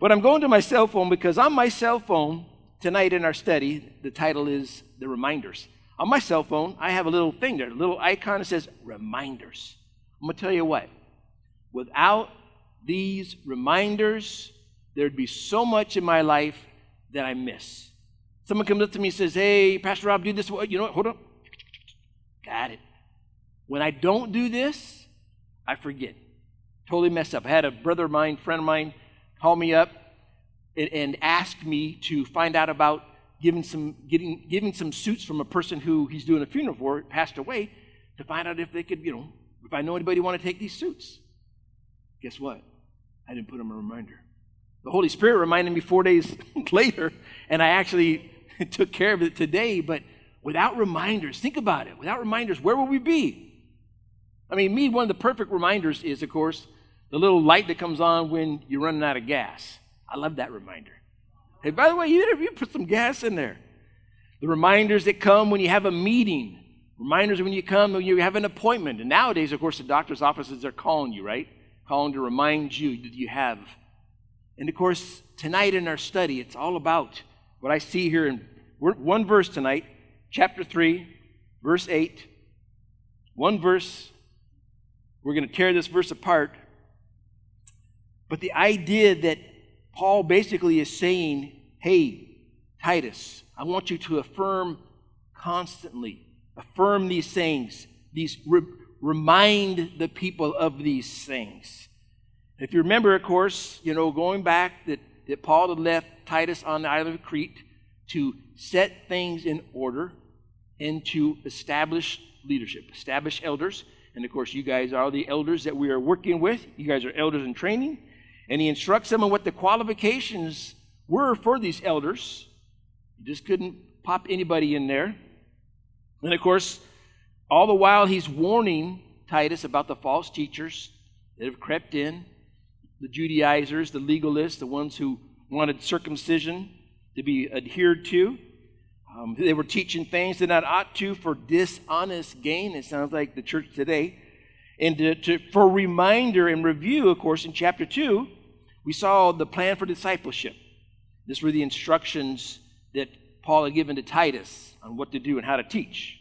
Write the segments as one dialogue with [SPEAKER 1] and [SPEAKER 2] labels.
[SPEAKER 1] But I'm going to my cell phone because on my cell phone, tonight in our study, the title is The Reminders. On my cell phone, I have a little thing there, a little icon that says Reminders. I'm going to tell you what, without these reminders, there'd be so much in my life that I miss. Someone comes up to me and says, Hey, Pastor Rob, do this. You know what? Hold on. Got it. When I don't do this, I forget. Totally mess up. I had a brother of mine, friend of mine, call me up and, and ask me to find out about giving some, getting, giving some suits from a person who he's doing a funeral for, passed away, to find out if they could, you know, if I know anybody want to take these suits. Guess what? I didn't put them a reminder. The Holy Spirit reminded me four days later, and I actually took care of it today. But without reminders, think about it. Without reminders, where will we be? I mean, me, one of the perfect reminders is, of course, the little light that comes on when you're running out of gas. I love that reminder. Hey, by the way, you, you put some gas in there. The reminders that come when you have a meeting, reminders when you come when you have an appointment. And nowadays, of course, the doctor's offices are calling you, right? Calling to remind you that you have. And of course, tonight in our study, it's all about what I see here in one verse tonight, chapter 3, verse 8. One verse. We're going to tear this verse apart. But the idea that Paul basically is saying, hey, Titus, I want you to affirm constantly, affirm these things, these re- remind the people of these things. If you remember, of course, you know, going back that, that Paul had left Titus on the island of Crete to set things in order and to establish leadership, establish elders. And of course, you guys are the elders that we are working with. You guys are elders in training and he instructs them on what the qualifications were for these elders. He just couldn't pop anybody in there. And of course, all the while he's warning Titus about the false teachers that have crept in, the Judaizers, the legalists, the ones who wanted circumcision to be adhered to. Um, they were teaching things that not ought to for dishonest gain. It sounds like the church today. And to, to, for reminder and review, of course, in chapter 2, we saw the plan for discipleship. This were the instructions that Paul had given to Titus on what to do and how to teach.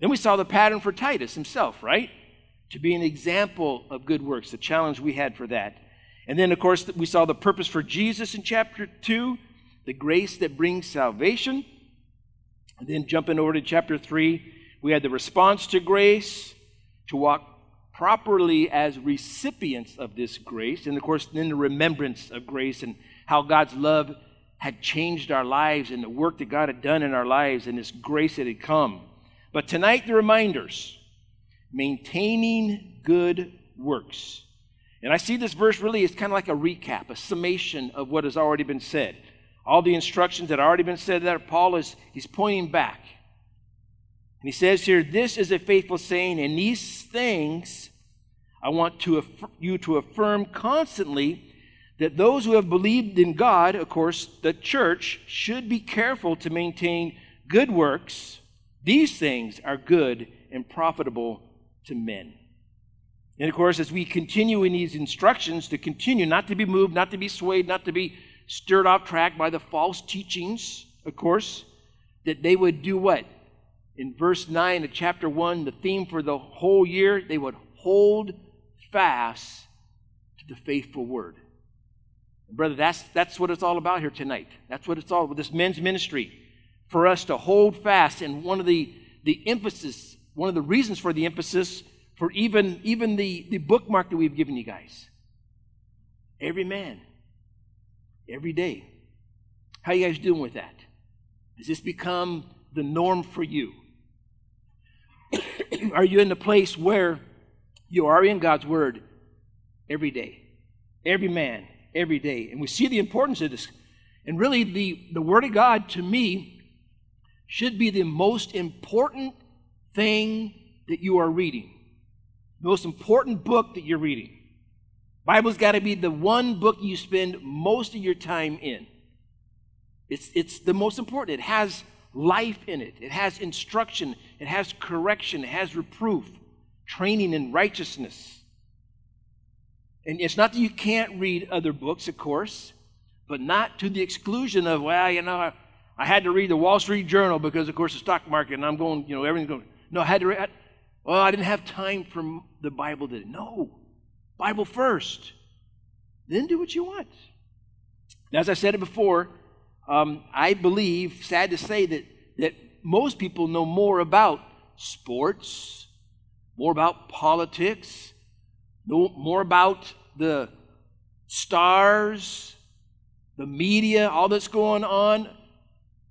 [SPEAKER 1] Then we saw the pattern for Titus himself, right? To be an example of good works, the challenge we had for that. And then, of course, we saw the purpose for Jesus in chapter 2, the grace that brings salvation. And then, jumping over to chapter 3, we had the response to grace, to walk properly as recipients of this grace, and of course, then the remembrance of grace and how God's love had changed our lives and the work that God had done in our lives and this grace that had come. But tonight, the reminders maintaining good works. And I see this verse really as kind of like a recap, a summation of what has already been said. All the instructions that already been said that Paul is he's pointing back. And he says here, This is a faithful saying, and these things I want to aff- you to affirm constantly that those who have believed in God, of course, the church, should be careful to maintain good works. These things are good and profitable to men. And of course, as we continue in these instructions to continue not to be moved, not to be swayed, not to be stirred off track by the false teachings, of course, that they would do what? In verse 9 of chapter 1, the theme for the whole year, they would hold fast to the faithful word. Brother, that's, that's what it's all about here tonight. That's what it's all about, this men's ministry. For us to hold fast, and one of the, the emphasis, one of the reasons for the emphasis for even, even the, the bookmark that we've given you guys. Every man, every day. How you guys doing with that? Has this become the norm for you? Are you in the place where you are in God's Word every day? Every man, every day. And we see the importance of this. And really, the, the Word of God to me should be the most important thing that you are reading, the most important book that you're reading. Bible's got to be the one book you spend most of your time in. It's, it's the most important. It has life in it, it has instruction, it has correction, it has reproof, training in righteousness. And it's not that you can't read other books, of course, but not to the exclusion of, well, you know, I, had to read the Wall Street Journal because, of course, the stock market, and I'm going, you know, everything's going. No, I had to read. Well, I didn't have time for the Bible today. No, Bible first. Then do what you want. As I said it before, um, I believe, sad to say, that, that most people know more about sports, more about politics, know more about the stars, the media, all that's going on.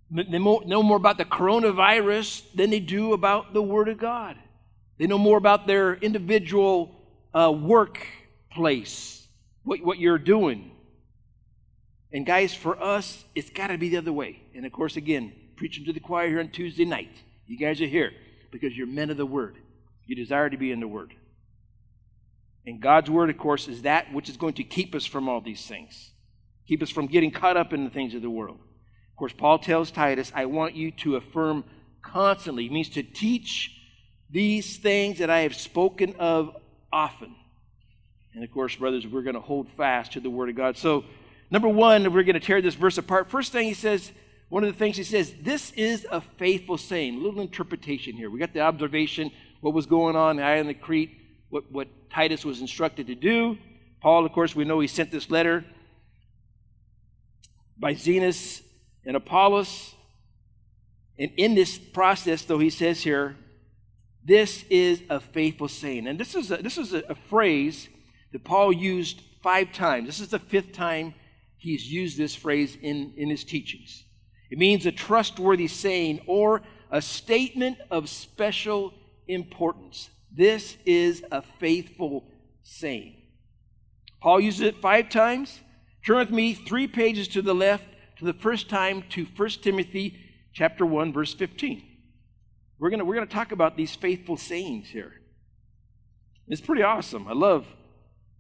[SPEAKER 1] They know more about the coronavirus than they do about the Word of God. They know more about their individual uh, workplace, what, what you're doing. And guys, for us, it's got to be the other way. And of course, again, preaching to the choir here on Tuesday night. You guys are here because you're men of the Word. You desire to be in the Word. And God's Word, of course, is that which is going to keep us from all these things, keep us from getting caught up in the things of the world. Of course, Paul tells Titus, I want you to affirm constantly. Means to teach these things that I have spoken of often. And of course, brothers, we're going to hold fast to the Word of God. So, number one, we're going to tear this verse apart. First thing he says, one of the things he says, this is a faithful saying. A little interpretation here. We got the observation, what was going on in the island of Crete, what, what Titus was instructed to do. Paul, of course, we know he sent this letter by Zenas and Apollos. And in this process, though, he says here, this is a faithful saying. And this is a, this is a, a phrase that Paul used five times. This is the fifth time he's used this phrase in, in his teachings. It means a trustworthy saying or a statement of special importance. This is a faithful saying. Paul uses it five times. Turn with me three pages to the left to the first time to 1 Timothy chapter 1 verse 15. We're going we're to talk about these faithful sayings here. It's pretty awesome. I love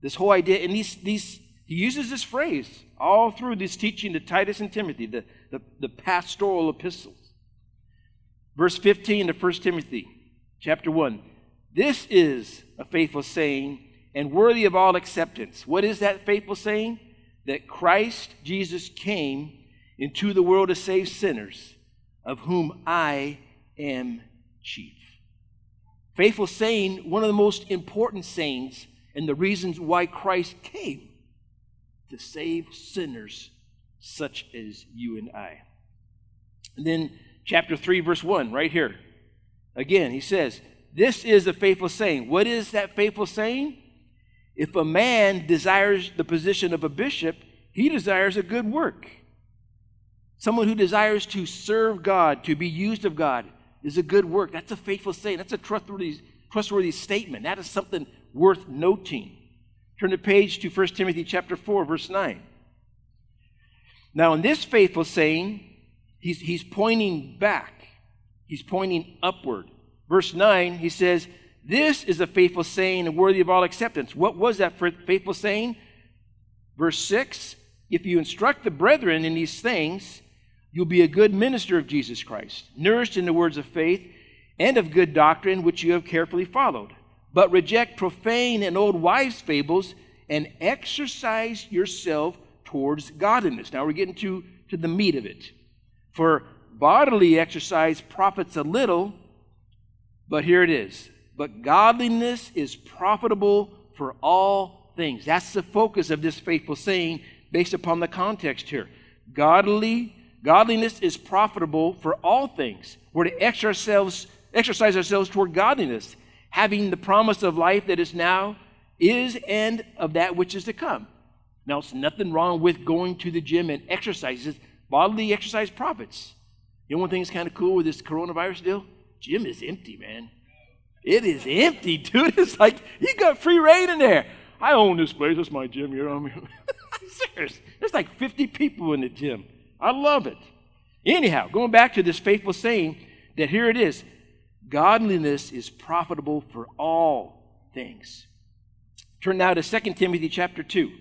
[SPEAKER 1] this whole idea and these these he uses this phrase all through this teaching to Titus and Timothy, the, the, the pastoral epistles. Verse 15 to 1 Timothy chapter 1. This is a faithful saying and worthy of all acceptance. What is that faithful saying? That Christ Jesus came into the world to save sinners, of whom I am chief. Faithful saying, one of the most important sayings and the reasons why Christ came to save sinners such as you and I. And then, chapter 3, verse 1, right here. Again, he says, This is a faithful saying. What is that faithful saying? If a man desires the position of a bishop, he desires a good work. Someone who desires to serve God, to be used of God, is a good work. That's a faithful saying. That's a trustworthy, trustworthy statement. That is something worth noting. Turn the page to 1 Timothy chapter 4, verse 9. Now, in this faithful saying, he's, he's pointing back, he's pointing upward. Verse 9, he says, This is a faithful saying and worthy of all acceptance. What was that faithful saying? Verse 6 If you instruct the brethren in these things, you'll be a good minister of Jesus Christ, nourished in the words of faith and of good doctrine which you have carefully followed but reject profane and old wives' fables and exercise yourself towards godliness. Now we're getting to, to the meat of it. For bodily exercise profits a little, but here it is. But godliness is profitable for all things. That's the focus of this faithful saying based upon the context here. Godly, godliness is profitable for all things. We're to exercise, exercise ourselves toward godliness having the promise of life that is now, is, and of that which is to come. Now, it's nothing wrong with going to the gym and exercises. Bodily exercise profits. You know one thing that's kind of cool with this coronavirus deal? Gym is empty, man. It is empty, dude. It's like you got free rein in there. I own this place. It's my gym. You know what I mean? Serious. There's like 50 people in the gym. I love it. Anyhow, going back to this faithful saying that here it is Godliness is profitable for all things. Turn now to 2 Timothy chapter 2.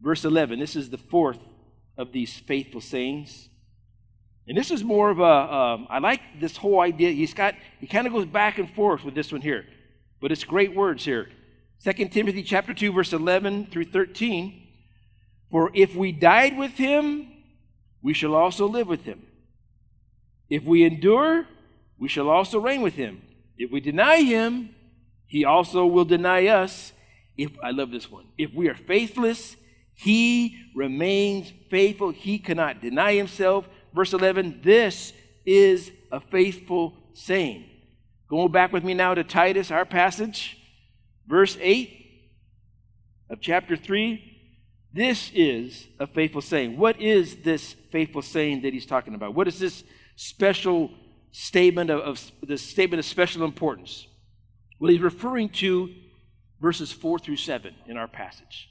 [SPEAKER 1] Verse 11. This is the fourth of these faithful sayings. And this is more of a. Um, I like this whole idea. He's got, he kind of goes back and forth with this one here. But it's great words here. 2 Timothy chapter 2 verse 11 through 13 For if we died with him we shall also live with him if we endure we shall also reign with him. If we deny him he also will deny us. If I love this one. If we are faithless he remains faithful. He cannot deny himself. Verse 11 this is a faithful saying. Going back with me now to Titus our passage. Verse 8 of chapter 3 this is a faithful saying. What is this faithful saying that he's talking about? What is this special statement of, of this statement of special importance? Well, he's referring to verses 4 through 7 in our passage.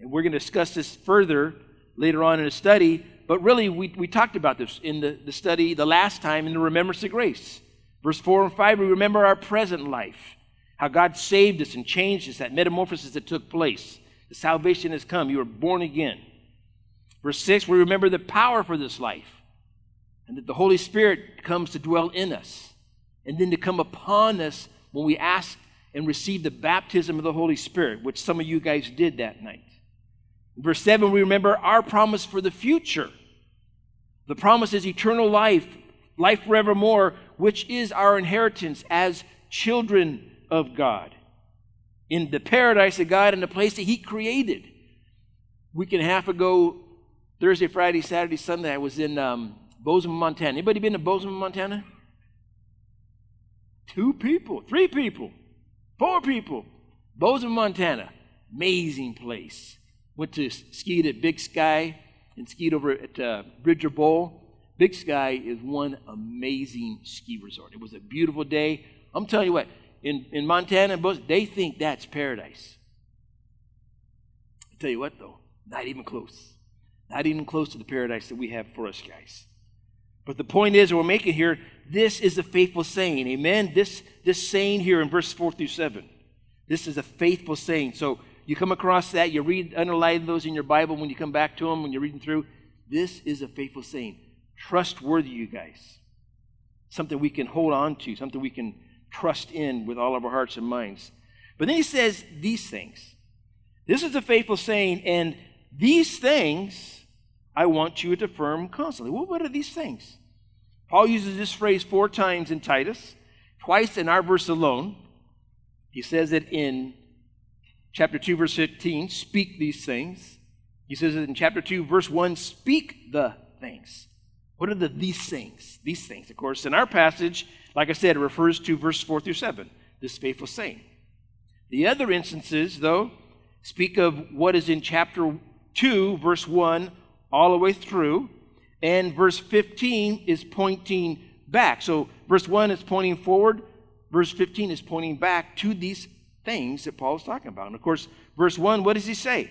[SPEAKER 1] And we're going to discuss this further later on in the study. But really, we, we talked about this in the, the study the last time in the Remembrance of Grace. Verse 4 and 5, we remember our present life how God saved us and changed us, that metamorphosis that took place. The salvation has come. You are born again. Verse 6, we remember the power for this life and that the Holy Spirit comes to dwell in us and then to come upon us when we ask and receive the baptism of the Holy Spirit, which some of you guys did that night. verse 7, we remember our promise for the future. The promise is eternal life, life forevermore, which is our inheritance as children of God, in the paradise of God, in the place that He created. Week and a half ago, Thursday, Friday, Saturday, Sunday, I was in um, Bozeman, Montana. Anybody been to Bozeman, Montana? Two people, three people, four people. Bozeman, Montana. Amazing place. Went to skied at Big Sky and skied over at uh, Bridger Bowl. Big Sky is one amazing ski resort. It was a beautiful day. I'm telling you what, in, in Montana and they think that's paradise. I tell you what, though, not even close. Not even close to the paradise that we have for us guys. But the point is, we're making here, this is a faithful saying. Amen. This, this saying here in verse 4 through 7. This is a faithful saying. So you come across that, you read, underline those in your Bible when you come back to them, when you're reading through. This is a faithful saying. Trustworthy, you guys. Something we can hold on to, something we can trust in with all of our hearts and minds. But then he says these things. This is a faithful saying, and these things I want you to affirm constantly. Well, what are these things? Paul uses this phrase four times in Titus, twice in our verse alone. He says it in chapter 2, verse 15, speak these things. He says it in chapter 2, verse 1, speak the things. What are the these things? These things, of course, in our passage, like I said, it refers to verse 4 through 7, this faithful saying. The other instances, though, speak of what is in chapter 2, verse 1, all the way through, and verse 15 is pointing back. So, verse 1 is pointing forward, verse 15 is pointing back to these things that Paul is talking about. And of course, verse 1, what does he say?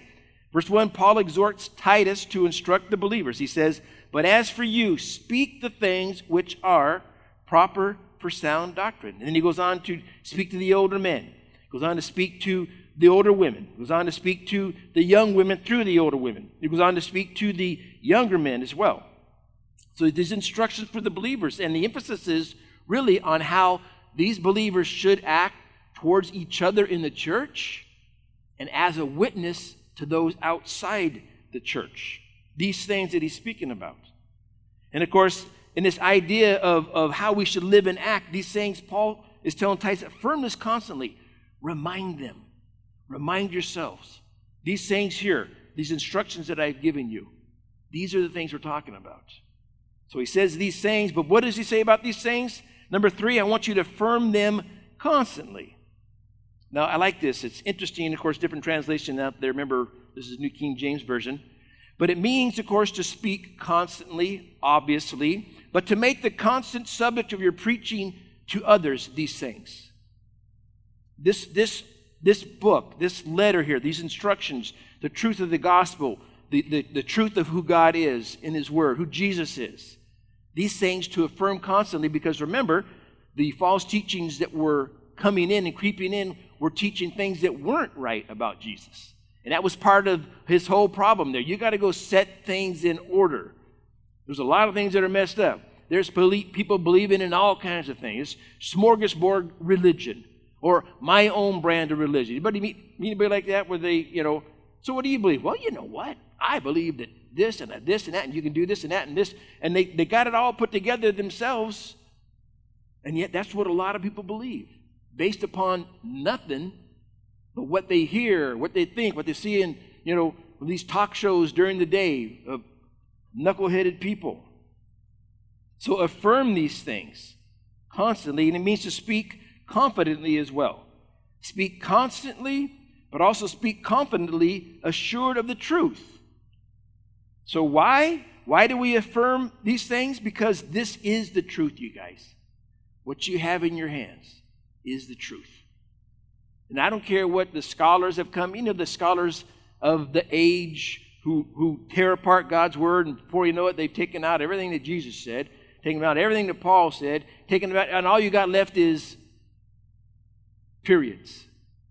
[SPEAKER 1] Verse 1, Paul exhorts Titus to instruct the believers. He says, But as for you, speak the things which are proper for sound doctrine. And then he goes on to speak to the older men, He goes on to speak to the older women, He goes on to speak to the young women through the older women. He goes on to speak to the younger men as well. So these instructions for the believers, and the emphasis is really on how these believers should act towards each other in the church and as a witness to those outside the church. These things that he's speaking about. And of course, in this idea of, of how we should live and act, these things Paul is telling Titus, affirm this constantly. Remind them. Remind yourselves. These things here, these instructions that I've given you, these are the things we're talking about. So he says these things, but what does he say about these things? Number three, I want you to affirm them constantly. Now, I like this. It's interesting, of course, different translation out there. Remember, this is New King James Version. But it means, of course, to speak constantly, obviously but to make the constant subject of your preaching to others these things. This, this, this book, this letter here, these instructions, the truth of the gospel, the, the, the truth of who God is in His Word, who Jesus is, these things to affirm constantly because remember, the false teachings that were coming in and creeping in were teaching things that weren't right about Jesus. And that was part of his whole problem there. You got to go set things in order. There's a lot of things that are messed up. There's people believing in all kinds of things. Smorgasbord religion. or my own brand of religion. Anybody meet anybody like that where they, you know, so what do you believe? Well, you know what? I believe that this and this and that, and you can do this and that and this. And they, they got it all put together themselves. And yet that's what a lot of people believe, based upon nothing but what they hear, what they think, what they see in, you know, these talk shows during the day of knuckleheaded people. So affirm these things constantly, and it means to speak confidently as well. Speak constantly, but also speak confidently, assured of the truth. So, why? Why do we affirm these things? Because this is the truth, you guys. What you have in your hands is the truth. And I don't care what the scholars have come, you know, the scholars of the age who, who tear apart God's word, and before you know it, they've taken out everything that Jesus said, taken out everything that Paul said, taken out, and all you got left is periods.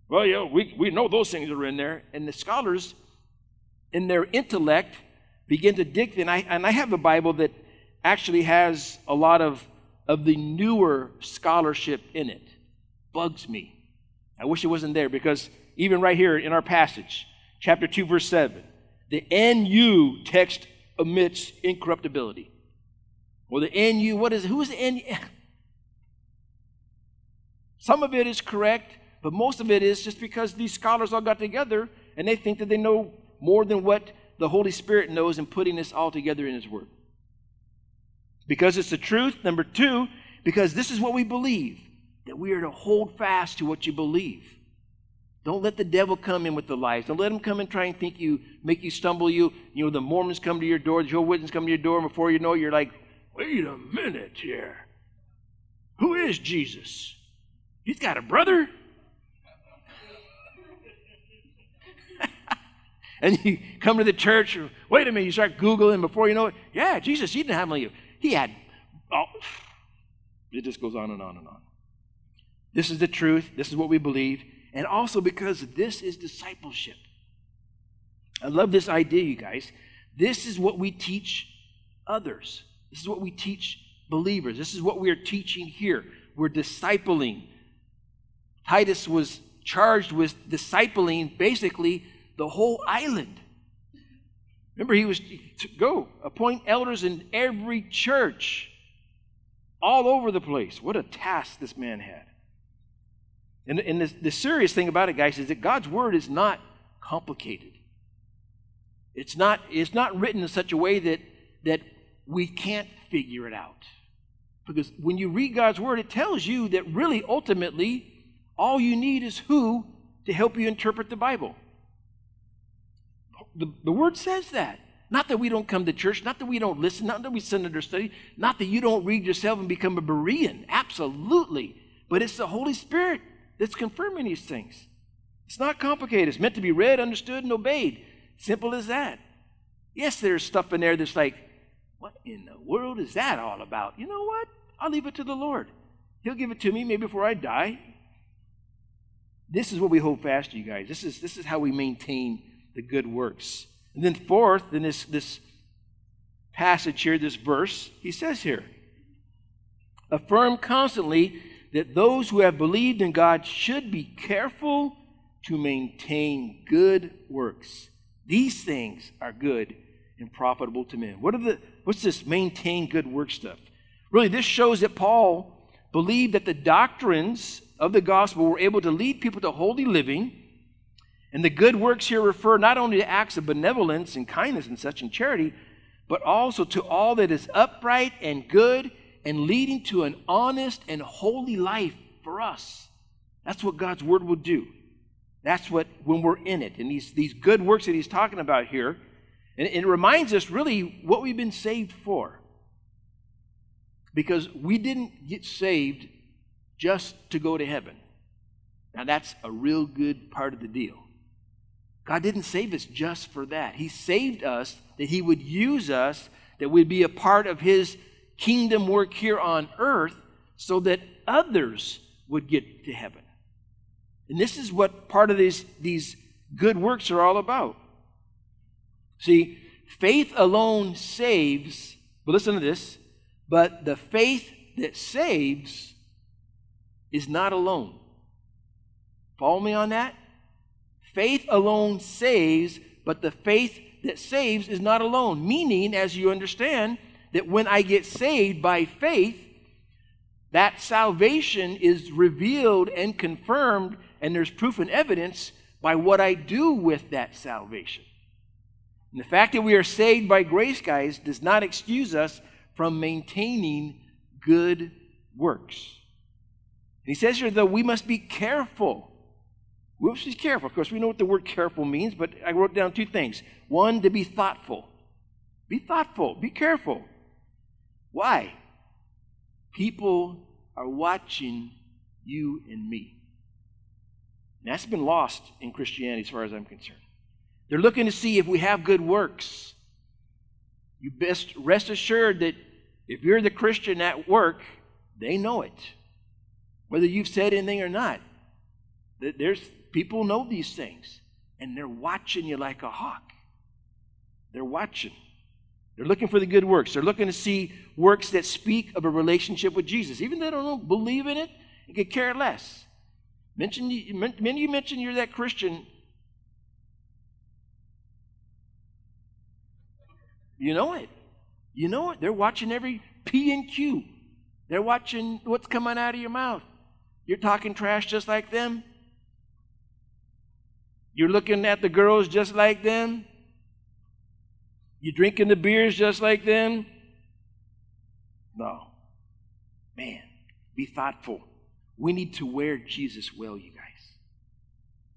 [SPEAKER 1] Well, yeah, we, we know those things are in there. And the scholars, in their intellect, begin to dig. And I, and I have a Bible that actually has a lot of, of the newer scholarship in it. Bugs me. I wish it wasn't there because even right here in our passage, chapter 2, verse 7, the NU text omits incorruptibility. Well, the NU, what is it? Who is the NU? Some of it is correct, but most of it is just because these scholars all got together and they think that they know more than what the Holy Spirit knows in putting this all together in His Word. Because it's the truth. Number two, because this is what we believe, that we are to hold fast to what you believe. Don't let the devil come in with the lies. Don't let him come and try and think you, make you stumble. You, you know, the Mormons come to your door, the Jehovah's Witnesses come to your door, and before you know it, you're like, wait a minute here. Who is Jesus? He's got a brother. And you come to the church, wait a minute, you start Googling before you know it. Yeah, Jesus, he didn't have only, he had, oh, it just goes on and on and on. This is the truth. This is what we believe. And also because this is discipleship. I love this idea, you guys. This is what we teach others. This is what we teach believers. This is what we are teaching here. We're discipling. Titus was charged with discipling basically the whole island. Remember, he was to go appoint elders in every church all over the place. What a task this man had. And, and the, the serious thing about it, guys, is that God's word is not complicated. It's not, it's not written in such a way that, that we can't figure it out. Because when you read God's word, it tells you that really, ultimately, all you need is who to help you interpret the Bible. The, the word says that. Not that we don't come to church, not that we don't listen, not that we sit under study, not that you don't read yourself and become a Berean. Absolutely. But it's the Holy Spirit that's confirming these things. It's not complicated. It's meant to be read, understood, and obeyed. Simple as that. Yes, there's stuff in there that's like, what in the world is that all about? You know what? I'll leave it to the Lord. He'll give it to me maybe before I die. This is what we hold fast to, you guys. This is, this is how we maintain the good works. And then, fourth, in this, this passage here, this verse, he says here affirm constantly that those who have believed in God should be careful to maintain good works. These things are good and profitable to men. What are the what's this maintain good work stuff? Really, this shows that Paul believed that the doctrines of the gospel were able to lead people to holy living. And the good works here refer not only to acts of benevolence and kindness and such and charity, but also to all that is upright and good and leading to an honest and holy life for us. That's what God's word will do. That's what, when we're in it. And these, these good works that he's talking about here, and it reminds us really what we've been saved for. Because we didn't get saved just to go to heaven. Now, that's a real good part of the deal. God didn't save us just for that. He saved us that He would use us, that we'd be a part of His kingdom work here on earth so that others would get to heaven. And this is what part of these, these good works are all about. See, faith alone saves, but listen to this, but the faith that saves is not alone. Follow me on that? Faith alone saves, but the faith that saves is not alone. Meaning, as you understand, that when I get saved by faith, that salvation is revealed and confirmed, and there's proof and evidence by what I do with that salvation. And the fact that we are saved by grace, guys, does not excuse us from maintaining good works. He says here, though, we must be careful. Must be careful. Of course, we know what the word careful means, but I wrote down two things. One, to be thoughtful. Be thoughtful. Be careful. Why? People are watching you and me. And that's been lost in Christianity as far as I'm concerned. They're looking to see if we have good works. You best rest assured that if you're the Christian at work, they know it. Whether you've said anything or not. There's people know these things. And they're watching you like a hawk. They're watching. They're looking for the good works. They're looking to see works that speak of a relationship with Jesus. Even though they don't believe in it, they could care less. Mention, many you mention you're that Christian. You know it. You know it. They're watching every P and Q. They're watching what's coming out of your mouth. You're talking trash just like them. You're looking at the girls just like them. You're drinking the beers just like them. No. Man, be thoughtful. We need to wear Jesus well, you guys.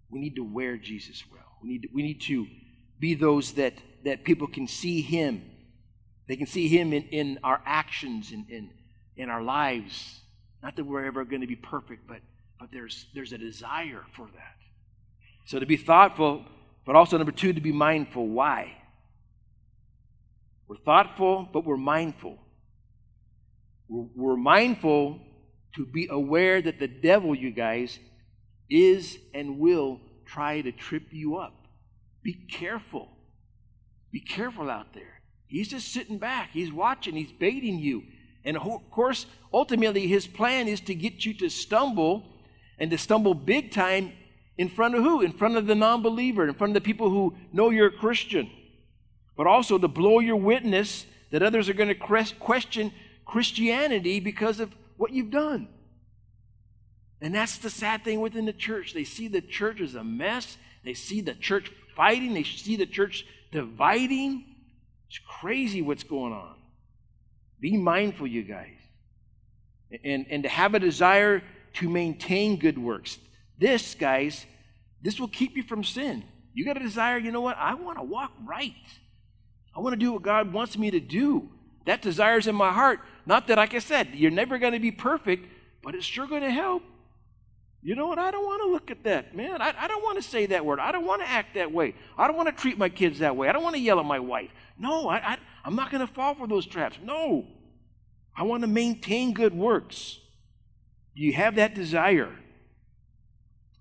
[SPEAKER 1] We need to wear Jesus well. We need to, we need to be those that, that people can see Him. They can see Him in, in our actions, in, in, in our lives. Not that we're ever going to be perfect, but, but there's, there's a desire for that. So to be thoughtful, but also number two, to be mindful. Why? We're thoughtful, but we're mindful. We're, we're mindful to be aware that the devil, you guys, is and will try to trip you up. Be careful. Be careful out there. He's just sitting back, he's watching, he's baiting you. And of course, ultimately, his plan is to get you to stumble and to stumble big time in front of who? In front of the non believer, in front of the people who know you're a Christian. But also to blow your witness that others are going to question Christianity because of what you've done. And that's the sad thing within the church. They see the church as a mess, they see the church fighting, they see the church dividing. It's crazy what's going on. Be mindful, you guys. And, and to have a desire to maintain good works. This, guys, this will keep you from sin. You got a desire, you know what? I want to walk right. I want to do what God wants me to do. That desire's in my heart. Not that, like I said, you're never going to be perfect, but it's sure going to help. You know what? I don't want to look at that, man. I, I don't want to say that word. I don't want to act that way. I don't want to treat my kids that way. I don't want to yell at my wife. No, I, I, I'm not going to fall for those traps. No. I want to maintain good works. Do you have that desire?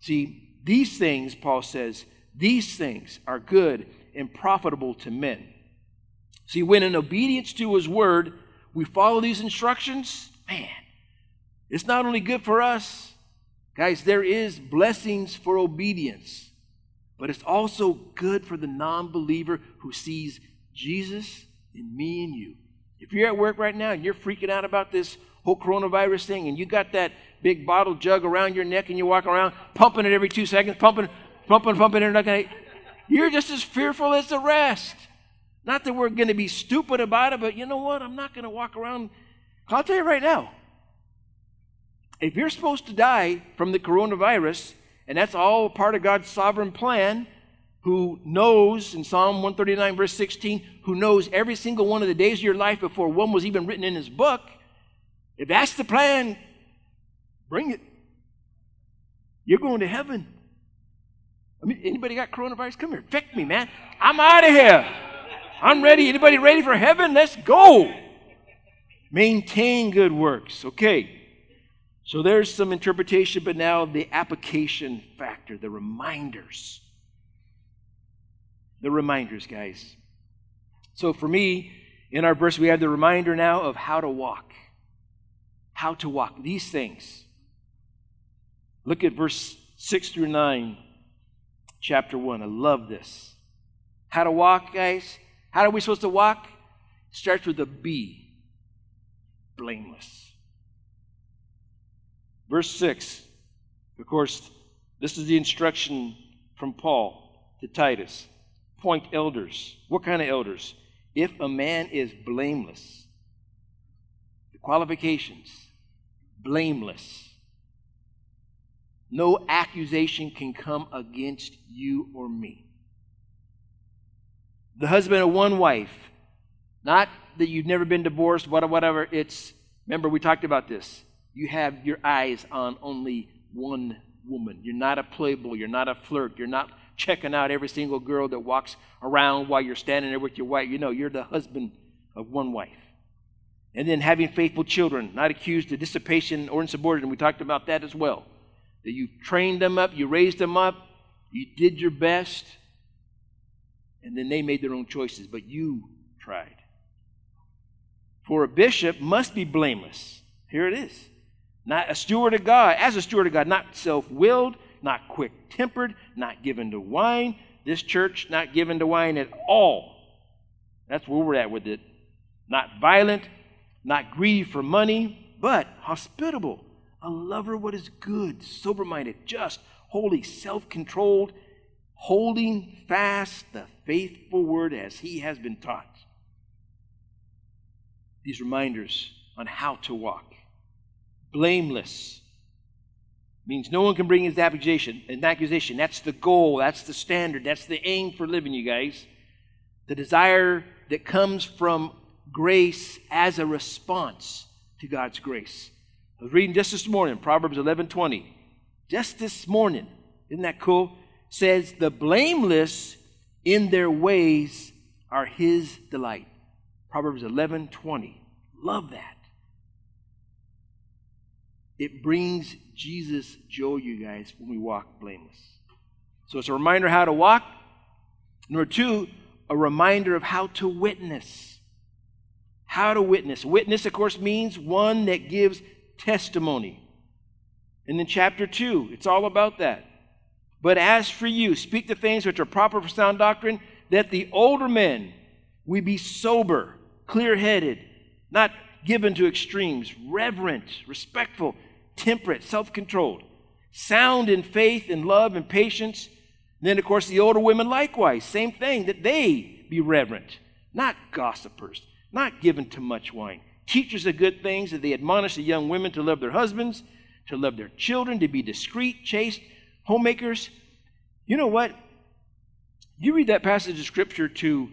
[SPEAKER 1] See, these things, Paul says, these things are good and profitable to men. See, when in obedience to his word, we follow these instructions, man, it's not only good for us, guys, there is blessings for obedience, but it's also good for the non believer who sees Jesus in me and you. If you're at work right now and you're freaking out about this whole coronavirus thing and you got that big bottle jug around your neck and you walk around pumping it every two seconds, pumping, pumping, pumping it, you're just as fearful as the rest. Not that we're going to be stupid about it, but you know what? I'm not going to walk around. I'll tell you right now if you're supposed to die from the coronavirus, and that's all part of God's sovereign plan, who knows in Psalm 139, verse 16, who knows every single one of the days of your life before one was even written in his book, if that's the plan, bring it. You're going to heaven. I mean, anybody got coronavirus? Come here, infect me, man. I'm out of here. I'm ready. Anybody ready for heaven? Let's go. Maintain good works. Okay. So there's some interpretation, but now the application factor, the reminders. The reminders, guys. So for me, in our verse, we have the reminder now of how to walk. How to walk. These things. Look at verse 6 through 9, chapter 1. I love this. How to walk, guys? How are we supposed to walk? starts with a B blameless. Verse 6, of course, this is the instruction from Paul to Titus. Point elders. What kind of elders? If a man is blameless, the qualifications blameless. No accusation can come against you or me. The husband of one wife, not that you've never been divorced, whatever. It's, remember, we talked about this. You have your eyes on only one woman. You're not a playboy. You're not a flirt. You're not checking out every single girl that walks around while you're standing there with your wife. You know, you're the husband of one wife. And then having faithful children, not accused of dissipation or insubordination. We talked about that as well. That you trained them up, you raised them up, you did your best, and then they made their own choices, but you tried. For a bishop must be blameless. Here it is. Not a steward of God, as a steward of God, not self willed, not quick tempered, not given to wine. This church, not given to wine at all. That's where we're at with it. Not violent, not greedy for money, but hospitable, a lover of what is good, sober minded, just, holy, self controlled, holding fast the faithful word as he has been taught. These reminders on how to walk. Blameless means no one can bring his accusation. An accusation. That's the goal. That's the standard. That's the aim for living, you guys. The desire that comes from grace as a response to God's grace. I was reading just this morning, Proverbs 11:20. Just this morning, isn't that cool? Says the blameless in their ways are his delight. Proverbs 11:20. Love that. It brings Jesus joy, you guys, when we walk blameless. So it's a reminder how to walk. Number two, a reminder of how to witness. How to witness. Witness, of course, means one that gives testimony. And then chapter 2, it's all about that. But as for you, speak the things which are proper for sound doctrine, that the older men we be sober, clear headed, not given to extremes, reverent, respectful, temperate, self controlled, sound in faith and love and patience. And then, of course, the older women likewise, same thing, that they be reverent, not gossipers, not given to much wine. Teachers of good things, that they admonish the young women to love their husbands, to love their children, to be discreet, chaste, homemakers. You know what? You read that passage of scripture to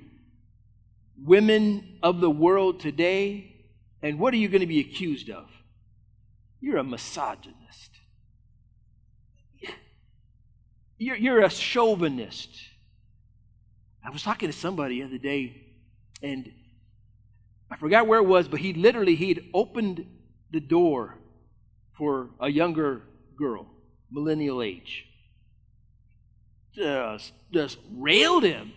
[SPEAKER 1] women of the world today, and what are you going to be accused of? You're a misogynist. You're, you're a chauvinist. I was talking to somebody the other day, and I forgot where it was, but he literally he'd opened the door for a younger girl, millennial age. Just, just railed him.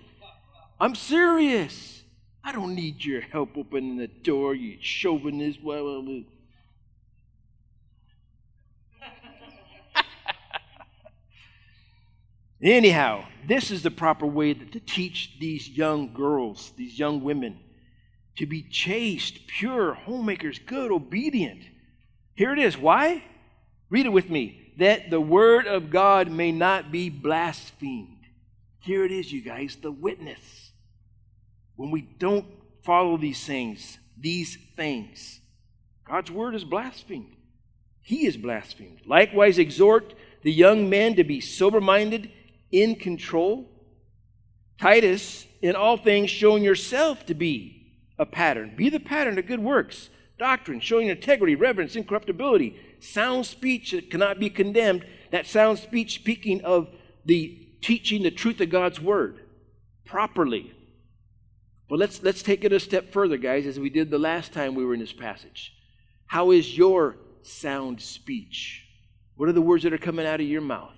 [SPEAKER 1] I'm serious. I don't need your help opening the door, you chauvinist. Well, well, well. Anyhow, this is the proper way to teach these young girls, these young women to be chaste, pure, homemakers, good, obedient. Here it is. Why? Read it with me. That the word of God may not be blasphemed. Here it is, you guys, the witness. When we don't follow these things, these things, God's word is blasphemed. He is blasphemed. Likewise, exhort the young men to be sober minded, in control. Titus, in all things, showing yourself to be a pattern. Be the pattern of good works, doctrine, showing integrity, reverence, incorruptibility, sound speech that cannot be condemned. That sound speech speaking of the teaching the truth of God's word properly. But let's let's take it a step further, guys, as we did the last time we were in this passage. How is your sound speech? What are the words that are coming out of your mouth?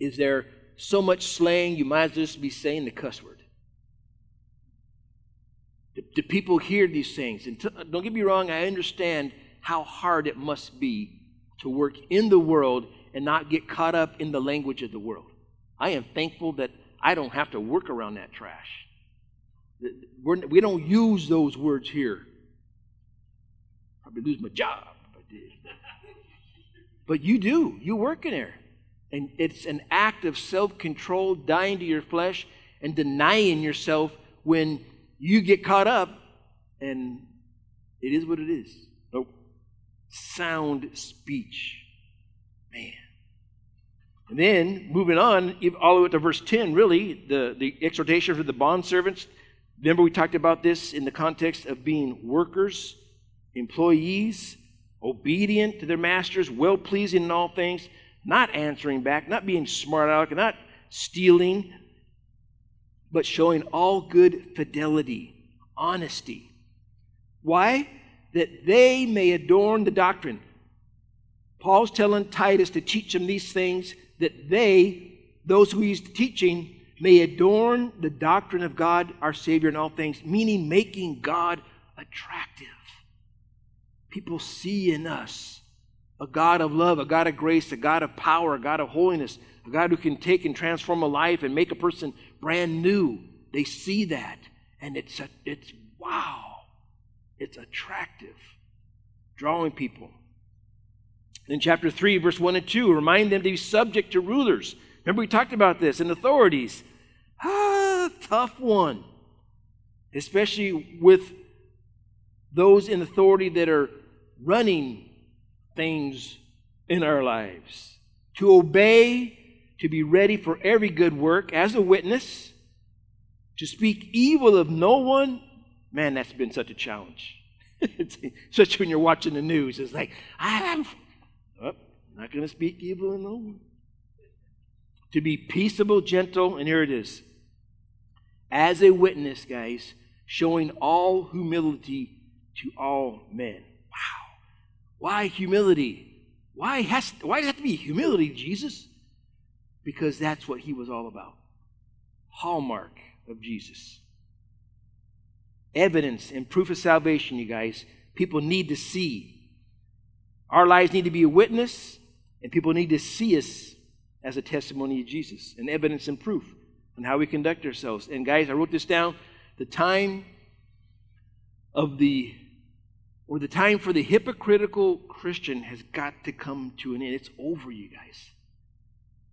[SPEAKER 1] Is there so much slang you might as well just be saying the cuss word? Do people hear these things? And t- don't get me wrong, I understand how hard it must be to work in the world and not get caught up in the language of the world. I am thankful that I don't have to work around that trash. We're, we do not use those words here. Probably lose my job if I did. But you do. You work in there. And it's an act of self control, dying to your flesh, and denying yourself when you get caught up, and it is what it is. Nope. Sound speech. Man. And then, moving on, all the way to verse 10, really, the, the exhortation for the bond servants. Remember, we talked about this in the context of being workers, employees, obedient to their masters, well pleasing in all things, not answering back, not being smart aleck, not stealing, but showing all good fidelity, honesty. Why? That they may adorn the doctrine. Paul's telling Titus to teach them these things that they, those who he's teaching, may adorn the doctrine of God, our Savior, in all things, meaning making God attractive. People see in us a God of love, a God of grace, a God of power, a God of holiness, a God who can take and transform a life and make a person brand new. They see that, and it's a, it's wow, it's attractive, drawing people. In chapter 3, verse 1 and 2, remind them to be subject to rulers. Remember, we talked about this and authorities. Ah, tough one. Especially with those in authority that are running things in our lives. To obey, to be ready for every good work as a witness, to speak evil of no one. Man, that's been such a challenge. Especially when you're watching the news. It's like, I'm oh, not going to speak evil of no one. To be peaceable, gentle, and here it is. As a witness, guys, showing all humility to all men. Wow. Why humility? Why, has, why does it have to be humility, Jesus? Because that's what he was all about. Hallmark of Jesus. Evidence and proof of salvation, you guys. People need to see. Our lives need to be a witness, and people need to see us as a testimony of Jesus, and evidence and proof on how we conduct ourselves. And guys, I wrote this down. The time of the or the time for the hypocritical Christian has got to come to an end. It's over, you guys.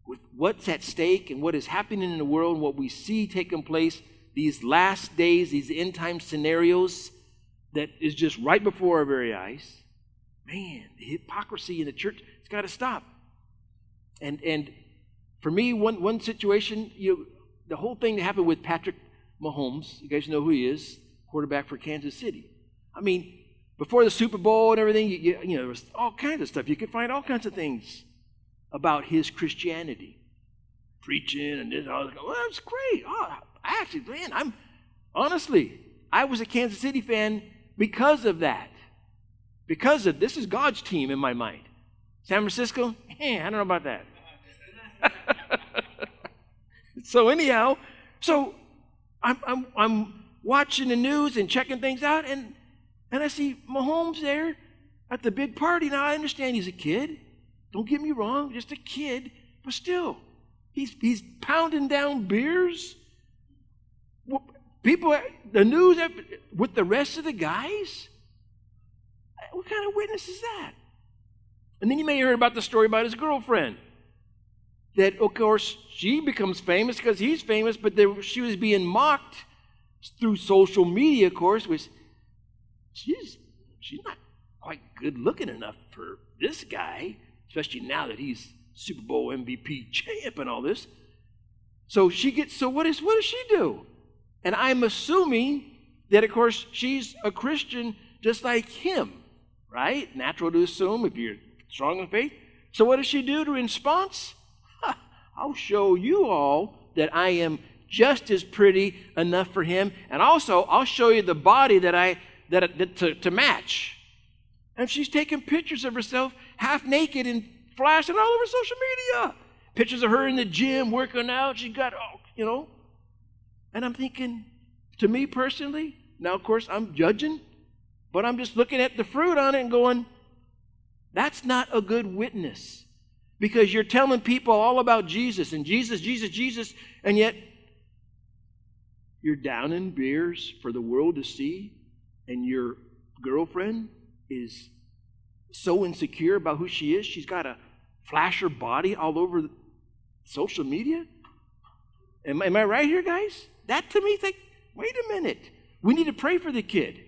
[SPEAKER 1] With what's at stake and what is happening in the world what we see taking place, these last days, these end time scenarios that is just right before our very eyes, man, the hypocrisy in the church, it's got to stop. And and for me, one one situation, you know, the whole thing that happened with Patrick Mahomes, you guys know who he is, quarterback for Kansas City. I mean, before the Super Bowl and everything, you, you, you know, there was all kinds of stuff. You could find all kinds of things about his Christianity, preaching and this. I was like, well, that's great. Oh, I actually, man, I'm honestly, I was a Kansas City fan because of that. Because of this is God's team in my mind. San Francisco, eh, I don't know about that. so anyhow, so I'm, I'm, I'm watching the news and checking things out, and and I see Mahomes there at the big party. Now, I understand he's a kid. Don't get me wrong, just a kid. But still, he's, he's pounding down beers. People, the news with the rest of the guys. What kind of witness is that? And then you may hear about the story about his girlfriend. That, of course, she becomes famous because he's famous, but there, she was being mocked through social media, of course, which she's she's not quite good looking enough for this guy, especially now that he's Super Bowl MVP champ and all this. So she gets so what is what does she do? And I'm assuming that of course she's a Christian just like him, right? Natural to assume if you're strong in faith. So what does she do to response? I'll show you all that I am just as pretty enough for him, and also I'll show you the body that I that, that to, to match. And she's taking pictures of herself half naked and flashing all over social media. Pictures of her in the gym working out. She got, oh, you know. And I'm thinking, to me personally, now of course I'm judging, but I'm just looking at the fruit on it and going, that's not a good witness. because you're telling people all about Jesus and Jesus, Jesus, Jesus, and yet you're down in beers for the world to see, and your girlfriend is so insecure about who she is, she's got to flash her body all over social media. Am, am I right here, guys? That to me is like, wait a minute. We need to pray for the kid.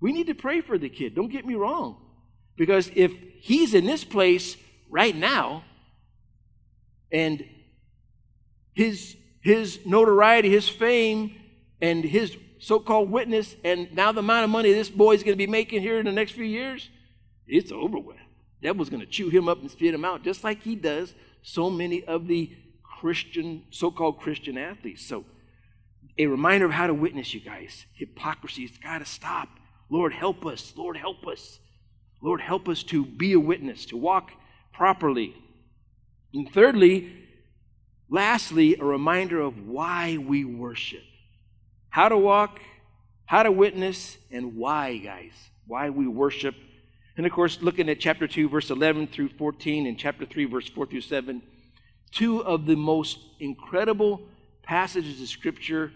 [SPEAKER 1] We need to pray for the kid. Don't get me wrong. Because if he's in this place right now and his, his notoriety, his fame, and his so called witness, and now the amount of money this boy is going to be making here in the next few years, it's over with. Devil's going to chew him up and spit him out, just like he does so many of the Christian, so called Christian athletes. So, a reminder of how to witness, you guys. Hypocrisy has got to stop. Lord, help us. Lord, help us. Lord, help us to be a witness, to walk properly. And thirdly, lastly, a reminder of why we worship. How to walk, how to witness, and why, guys. Why we worship. And of course, looking at chapter 2, verse 11 through 14, and chapter 3, verse 4 through 7, two of the most incredible passages of Scripture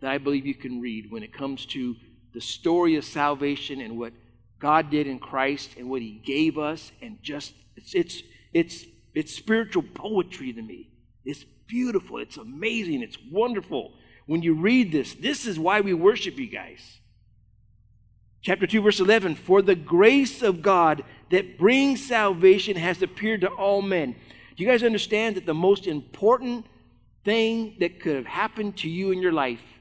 [SPEAKER 1] that I believe you can read when it comes to the story of salvation and what God did in Christ and what He gave us, and just it's it's it's it's spiritual poetry to me. It's beautiful. It's amazing. It's wonderful. When you read this, this is why we worship you guys. Chapter 2, verse 11 For the grace of God that brings salvation has appeared to all men. Do you guys understand that the most important thing that could have happened to you in your life?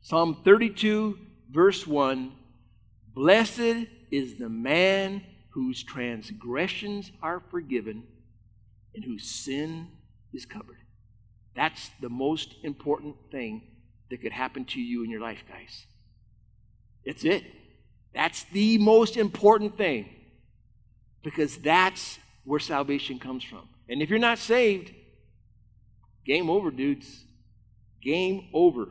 [SPEAKER 1] Psalm 32, verse 1 Blessed is the man whose transgressions are forgiven and whose sin is covered. That's the most important thing that could happen to you in your life, guys. It's it. That's the most important thing because that's where salvation comes from. And if you're not saved, game over, dudes. Game over.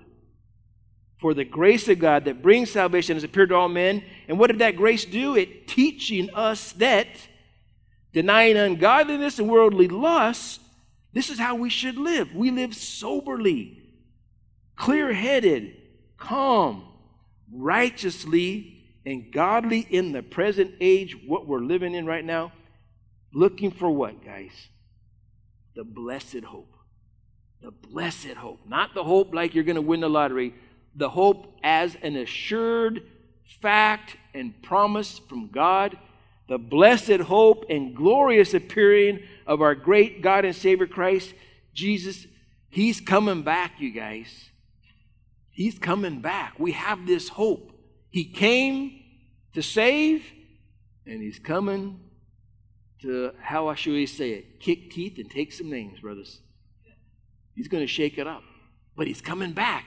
[SPEAKER 1] For the grace of God that brings salvation has appeared to all men. And what did that grace do? It teaching us that denying ungodliness and worldly lust, this is how we should live. We live soberly, clear headed, calm, righteously, and godly in the present age, what we're living in right now. Looking for what, guys? the blessed hope. The blessed hope. Not the hope like you're going to win the lottery, the hope as an assured fact and promise from God. The blessed hope and glorious appearing of our great God and Savior Christ Jesus. He's coming back, you guys. He's coming back. We have this hope. He came to save, and He's coming to, how should we say it, kick teeth and take some names, brothers. He's going to shake it up. But he's coming back.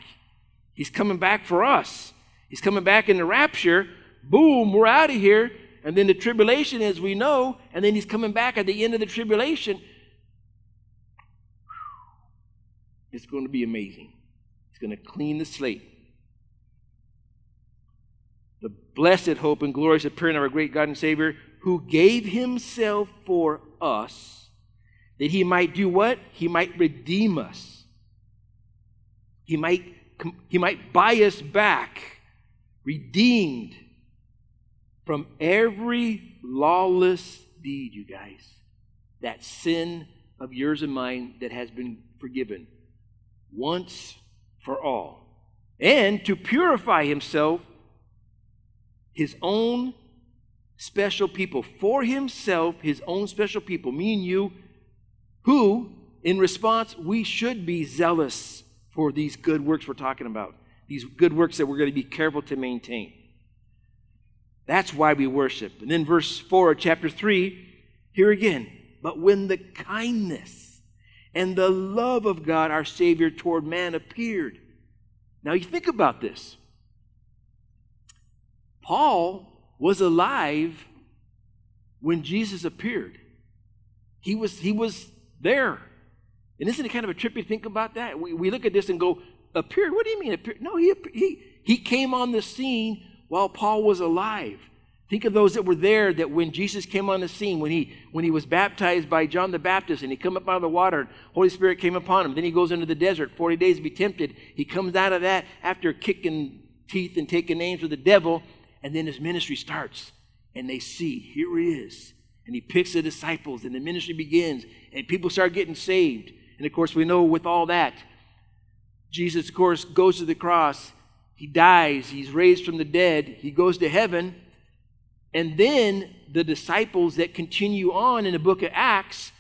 [SPEAKER 1] He's coming back for us. He's coming back in the rapture. Boom, we're out of here. And then the tribulation, as we know, and then he's coming back at the end of the tribulation. It's going to be amazing. He's going to clean the slate. The blessed hope and glorious appearing of our great God and Savior, who gave himself for us that he might do what? He might redeem us. He might, he might buy us back, redeemed from every lawless deed, you guys. That sin of yours and mine that has been forgiven once for all. And to purify himself, his own special people for himself, his own special people, me and you, who, in response, we should be zealous for these good works we're talking about, these good works that we're going to be careful to maintain. That's why we worship. And then, verse 4 of chapter 3, here again, but when the kindness and the love of God, our Savior, toward man appeared. Now, you think about this. Paul was alive when Jesus appeared. He was, he was there. And isn't it kind of a trip to think about that? We, we look at this and go, appeared? What do you mean appeared? No, he, he, he came on the scene while Paul was alive. Think of those that were there that when Jesus came on the scene, when he when he was baptized by John the Baptist and he come up out of the water, and Holy Spirit came upon him. Then he goes into the desert, 40 days to be tempted. He comes out of that after kicking teeth and taking names with the devil, and then his ministry starts. And they see, here he is. And he picks the disciples, and the ministry begins, and people start getting saved. And of course, we know with all that, Jesus, of course, goes to the cross. He dies. He's raised from the dead. He goes to heaven. And then the disciples that continue on in the book of Acts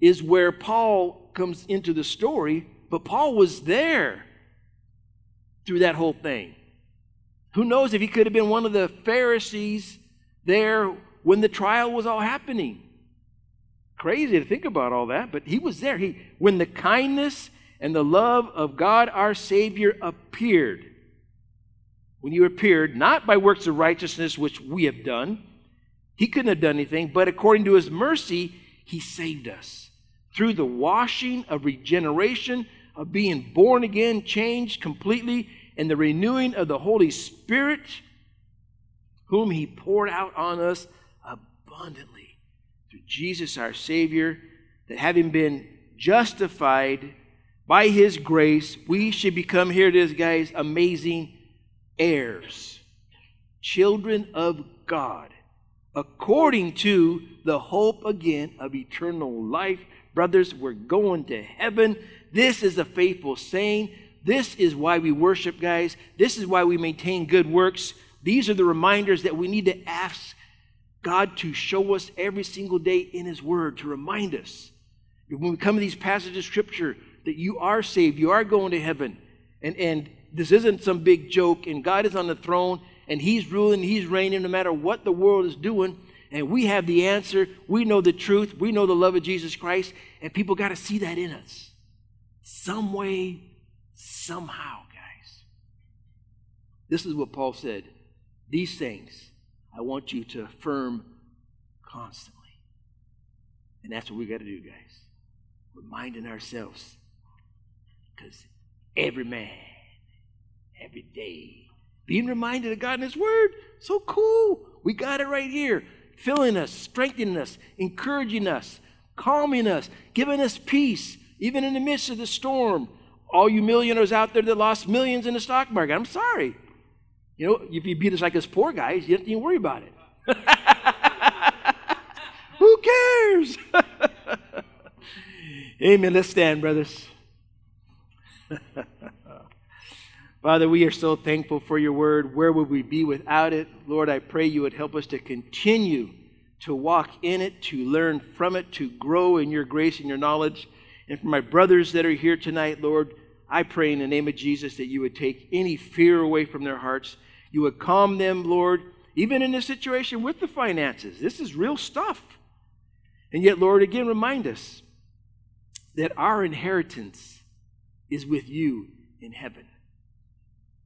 [SPEAKER 1] is where Paul comes into the story. But Paul was there through that whole thing. Who knows if he could have been one of the Pharisees there when the trial was all happening? Crazy to think about all that, but he was there. He, when the kindness and the love of God our Savior appeared, when you appeared, not by works of righteousness which we have done, he couldn't have done anything, but according to his mercy, he saved us through the washing of regeneration, of being born again, changed completely, and the renewing of the Holy Spirit, whom he poured out on us abundantly through Jesus our Savior, that having been justified by his grace, we should become, here it is, guys, amazing heirs, children of God, according to the hope again of eternal life. Brothers, we're going to heaven. This is a faithful saying. This is why we worship, guys. This is why we maintain good works. These are the reminders that we need to ask God to show us every single day in His Word to remind us. When we come to these passages of Scripture, that you are saved, you are going to heaven. And, and this isn't some big joke, and God is on the throne, and He's ruling, He's reigning no matter what the world is doing. And we have the answer. We know the truth. We know the love of Jesus Christ. And people got to see that in us. Some way, somehow, guys. This is what Paul said. These things I want you to affirm constantly. And that's what we got to do, guys. Reminding ourselves. Because every man every day. Being reminded of God and His Word. So cool. We got it right here. Filling us, strengthening us, encouraging us, calming us, giving us peace, even in the midst of the storm. All you millionaires out there that lost millions in the stock market, I'm sorry. You know, if you beat us like us poor guys, you don't even worry about it. Who cares? Amen. Let's stand, brothers. Father, we are so thankful for your word. Where would we be without it? Lord, I pray you would help us to continue to walk in it, to learn from it, to grow in your grace and your knowledge. And for my brothers that are here tonight, Lord, I pray in the name of Jesus that you would take any fear away from their hearts. You would calm them, Lord, even in this situation with the finances. This is real stuff. And yet, Lord, again, remind us that our inheritance is with you in heaven.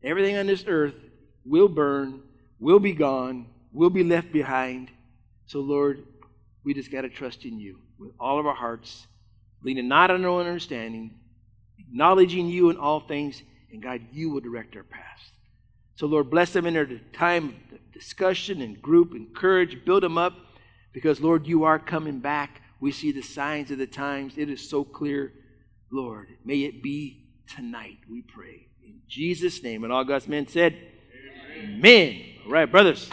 [SPEAKER 1] Everything on this earth will burn, will be gone, will be left behind. So, Lord, we just got to trust in you with all of our hearts, leaning not on our own understanding, acknowledging you in all things, and God, you will direct our paths. So, Lord, bless them in their time of discussion and group, encourage, build them up, because, Lord, you are coming back. We see the signs of the times. It is so clear. Lord, may it be tonight, we pray. In Jesus' name. And all God's men said, Amen. Amen. All right, brothers.